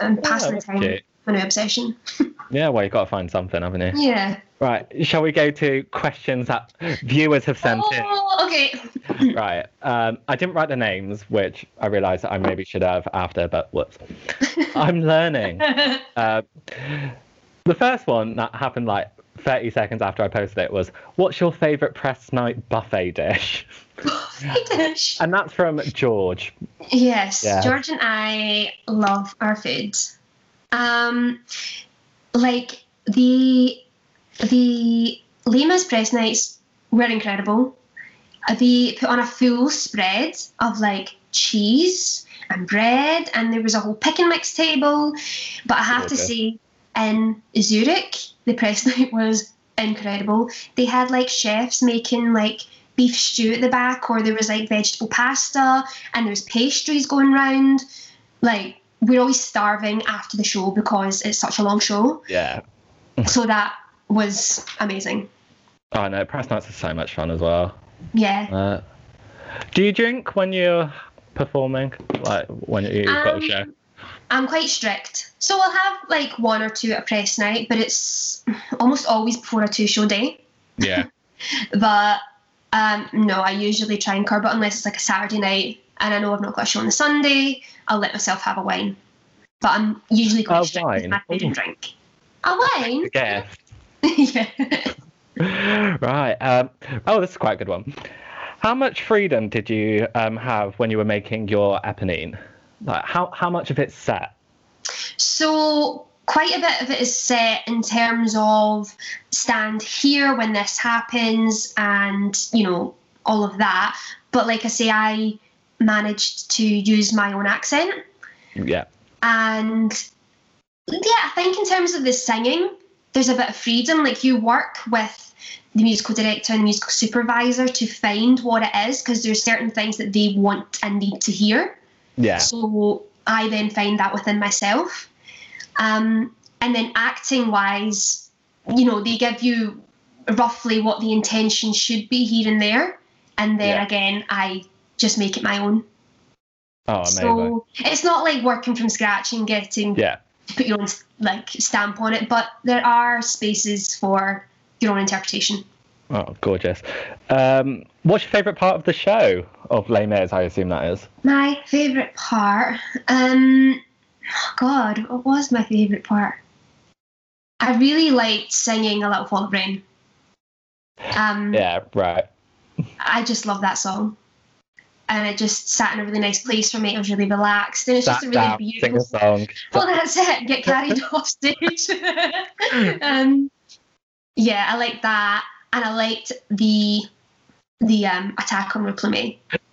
I'm passing the time. cute. My new obsession. Yeah, well, you've got to find something, haven't you? Yeah. Right. Shall we go to questions that viewers have sent in? Oh, okay. Right. Um, I didn't write the names, which I realised I maybe should have after, but whoops. I'm learning. Uh, the first one that happened like 30 seconds after I posted it was, "What's your favourite press night buffet dish?" Buffet dish. And that's from George. Yes, Yeah. George and I love our food. Um, like the the Lima's press nights were incredible. They put on a full spread of like cheese and bread, and there was a whole pick and mix table. But I have to say, in Zurich, the press night was incredible. They had like chefs making like beef stew at the back, or there was like vegetable pasta, and there was pastries going round. Like we're always starving after the show because it's such a long show. Yeah. So that was amazing. Oh no, press nights are so much fun as well. Yeah. Uh, do you drink when you're performing? Like when you've got a Um, show? I'm quite strict. So I'll have like one or two at a press night, but it's almost always before a two show day. Yeah. But um, no, I usually try and curb it unless it's like a Saturday night and I know I've not got a show on the Sunday. I'll let myself have a wine. But I'm usually quite A strict with wine? my food and drink. A wine? Yeah. yeah. right. Um, oh, this is quite a good one. How much freedom did you um, have when you were making your Eponine? Like, how, how much of it's set? So quite a bit of it is set in terms of stand here when this happens and you know all of that. But like I say, I managed to use my own accent Yeah. and yeah, I think in terms of the singing, there's a bit of freedom. Like you work with the musical director and the musical supervisor to find what it is because there's certain things that they want and need to hear. Yeah. So I then find that within myself. Um, and then acting wise, you know, they give you roughly what the intention should be here and there. And then Yeah. again, I just make it my own. Oh, amazing. So it's not like working from scratch and getting yeah. to put your own like stamp on it, but there are spaces for your own interpretation. Oh, gorgeous. Um, what's your favourite part of the show of Les Mis? I assume that is. My favourite part, um, oh God, what was my favourite part? I really liked singing "A Little Fall of Rain." Um, Yeah. Right. I just love that song, and it just sat in a really nice place for me. It was really relaxed, and it's just a really down, beautiful. sing a song. Well, that's it. Get carried off stage. um, yeah, I liked that, and I liked the the um, attack on That's,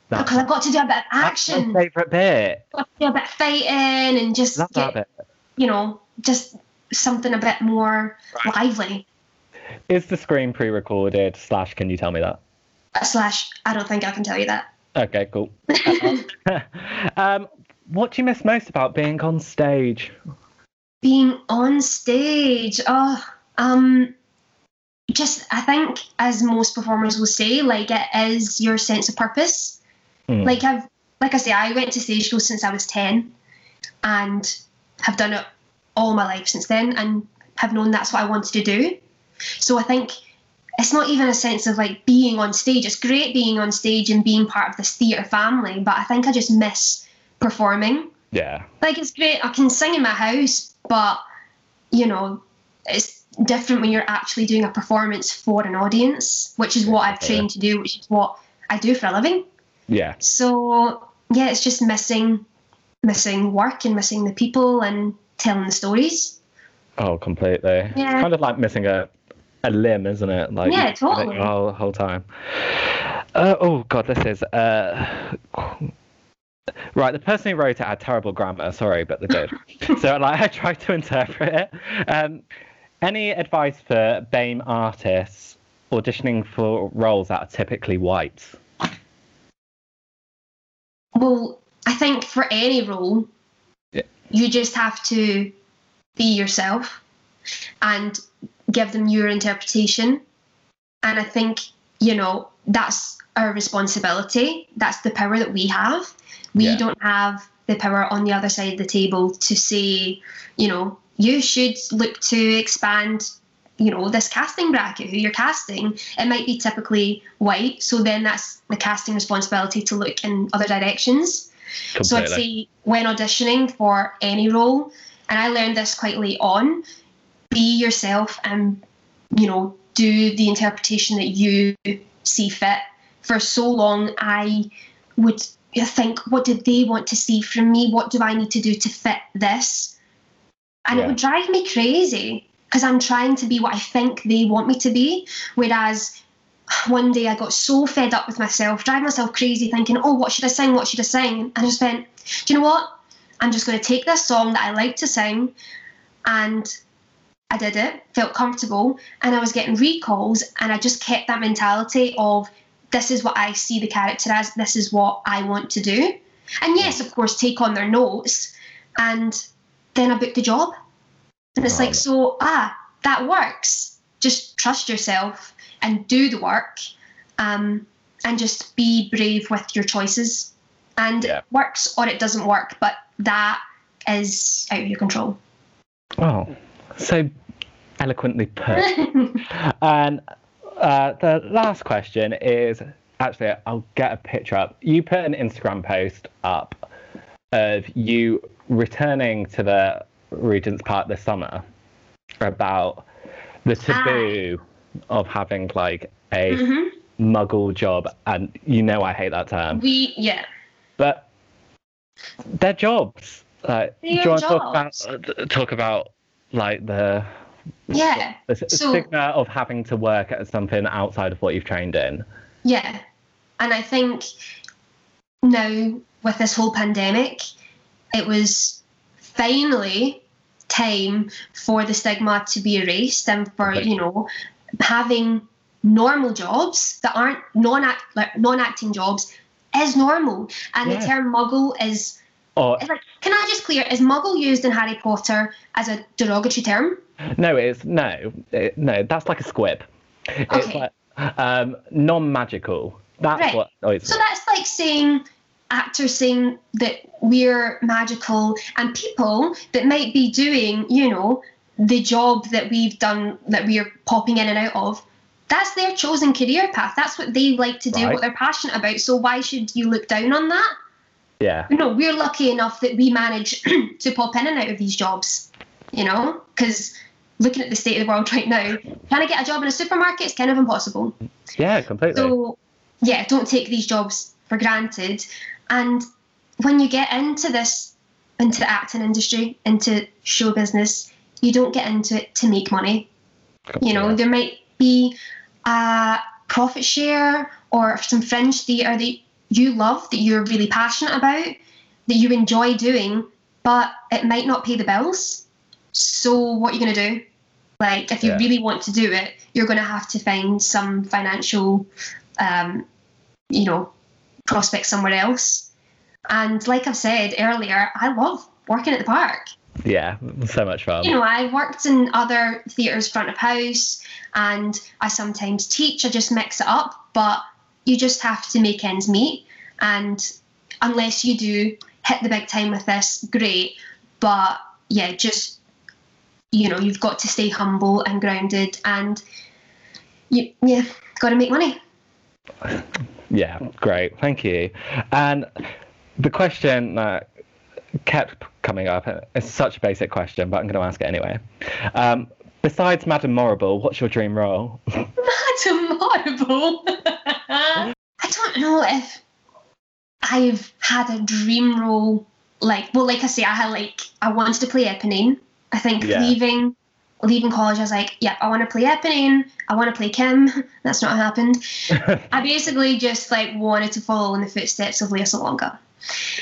because I got to do a bit of that's action, my favourite bit. got to do a bit of fighting, and just Love get, you know, just something a bit more lively. Is the screen pre-recorded? Slash, can you tell me that? Slash, I don't think I can tell you that. Okay, cool. um, what do you miss most about being on stage? being on stage oh um just i think as most performers will say like it is your sense of purpose Hmm. like i've like i say i went to stage shows since i was 10 and have done it all my life since then and have known that's what i wanted to do so i think it's not even a sense of like being on stage it's great being on stage and being part of this theatre family but i think i just miss performing Yeah. like it's great. I can sing in my house, but you know, it's different when you're actually doing a performance for an audience, which is what I've trained to do, which is what I do for a living. Yeah. So yeah, it's just missing missing work and missing the people and telling the stories. Oh, completely. Yeah. It's kind of like missing a, a limb, isn't it? Like Yeah, totally. The whole, whole time. Uh, oh God, this is. Uh, right, the person who wrote it had terrible grammar. Sorry, but they did. so like, I tried to interpret it. Um, any advice for BAME artists auditioning for roles that are typically white? Well, I think for any role, Yeah. you just have to be yourself and give them your interpretation. And I think, you know, that's our responsibility. That's the power that we have. We Yeah. don't have the power on the other side of the table to say, you know, you should look to expand you know this casting bracket who you're casting it might be typically white so then that's the casting responsibility to look in other directions so I'd say when auditioning for any role, and I learned this quite late on, be yourself and you know, do the interpretation that you see fit. For so long, I would think, what did they want to see from me? What do I need to do to fit this? And Yeah. it would drive me crazy because I'm trying to be what I think they want me to be. Whereas one day I got so fed up with myself, driving myself crazy, thinking, oh, what should I sing? What should I sing? And I just went, do you know what? I'm just going to take this song that I like to sing and I did it, felt comfortable, and I was getting recalls, and I just kept that mentality of this is what I see the character as, this is what I want to do. And yes, of course, take on their notes, and then I booked the job. And it's Oh. like, so, ah, that works. Just trust yourself and do the work, um, and just be brave with your choices. And Yeah. it works or it doesn't work, but that is out of your control. Oh, so eloquently put. and uh, the last question is actually, I'll get a picture up. You put an Instagram post up of you returning to the Regent's Park this summer about the taboo of having like a Mhm. muggle job. And you know, I hate that term, We, yeah. but they're jobs. Like, do you want to talk about, uh, talk about like the Yeah. the s- So- stigma of having to work at something outside of what you've trained in. Yeah. And I think now with this whole pandemic, it was finally time for the stigma to be erased and for, you know, having normal jobs that aren't non-act like non-acting jobs is normal. And Yeah. the term muggle is Or like can I just clear is muggle used in Harry Potter as a derogatory term? no, it's no, it, no. That's like a squib. It's like um, non-magical. That's Right. what. Oh, So that's like saying actors saying that we're magical and people that might be doing, you know, the job that we've done that we're popping in and out of. That's their chosen career path. That's what they like to do, Right. what they're passionate about. So why should you look down on that? Yeah, You know, we're lucky enough that we manage to pop in and out of these jobs, you know, because looking at the state of the world right now, trying to get a job in a supermarket is kind of impossible. yeah, completely. So, yeah, don't take these jobs for granted. And when you get into this, into the acting industry, into show business, you don't get into it to make money. You know, Yeah. there might be a profit share or some fringe theatre that you love, that you're really passionate about, that you enjoy doing, but it might not pay the bills. So, what are you going to do? Like, if you Yeah. really want to do it, you're going to have to find some financial, um, you know, prospect somewhere else. And like I've said earlier, I love working at the park. yeah, so much fun. You know, I've worked in other theatres front of house and I sometimes teach, I just mix it up, but you just have to make ends meet. And unless you do hit the big time with this, great. But yeah, just, you know, you've got to stay humble and grounded and you, yeah, got to make money. Yeah, great. Thank you. And the question that kept coming up, it's such a basic question, but I'm going to ask it anyway. Um, besides Madame Morrible, what's your dream role? Madam Morrible. I don't know if I've had a dream role like well, like I say, I had like I wanted to play Eponine. I think Yeah. leaving leaving college, I was like, yep, I want to play Eponine. I want to play Kim. That's not happened. I basically just like wanted to follow in the footsteps of Lea Salonga.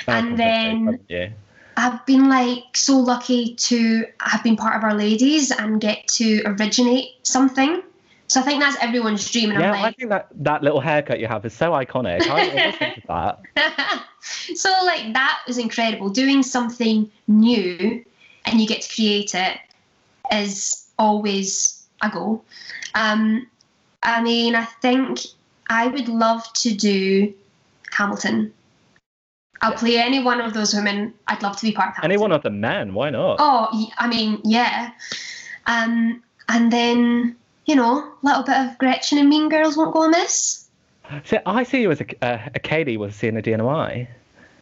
And then- yeah. I've been like so lucky to have been part of Our Ladies and get to originate something. So I think that's everyone's dream. And Yeah, I'm I think that that little haircut you have is so iconic. I that. so like that is incredible. Doing something new and you get to create it is always a goal. Um, I mean, I think I would love to do Hamilton. I'll Yeah. play any one of those women. I'd love to be part of Hamilton. Any one of the men, why not? Oh, I mean, yeah. Um, and then you know, a little bit of Gretchen and Mean Girls won't go amiss. See, I see you as a, uh, a Cady was seeing a DNY.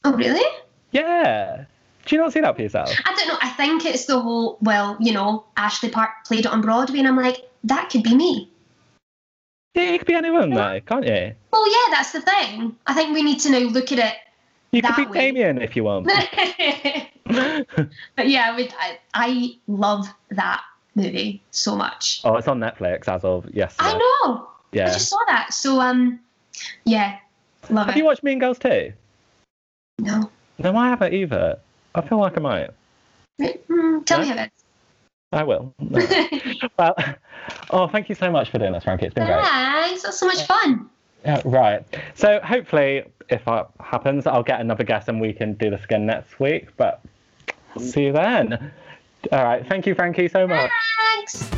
Oh, really? Yeah. Do you not see that for yourself? I don't know. I think it's the whole, well, you know, Ashley Park played it on Broadway, and I'm like, that could be me. Yeah, you could be anyone though, can't you? Well, yeah, that's the thing. I think we need to now look at it. You could be way. Damian if you want. but yeah, I, I love that movie so much. oh, it's on Netflix as of yesterday. I know. Yeah. I just saw that. So um, yeah, love Have it. you watched Mean Girls too? no. No, I haven't either. I feel like I might. Mm, tell me about it. I will. No. well, oh, thank you so much for doing this, Frankie. It's been great. Thanks. That's so much fun. Yeah, right. So hopefully, if that happens, I'll get another guest and we can do this again next week. But see you then. All right. Thank you, Frankie, so much. Thanks.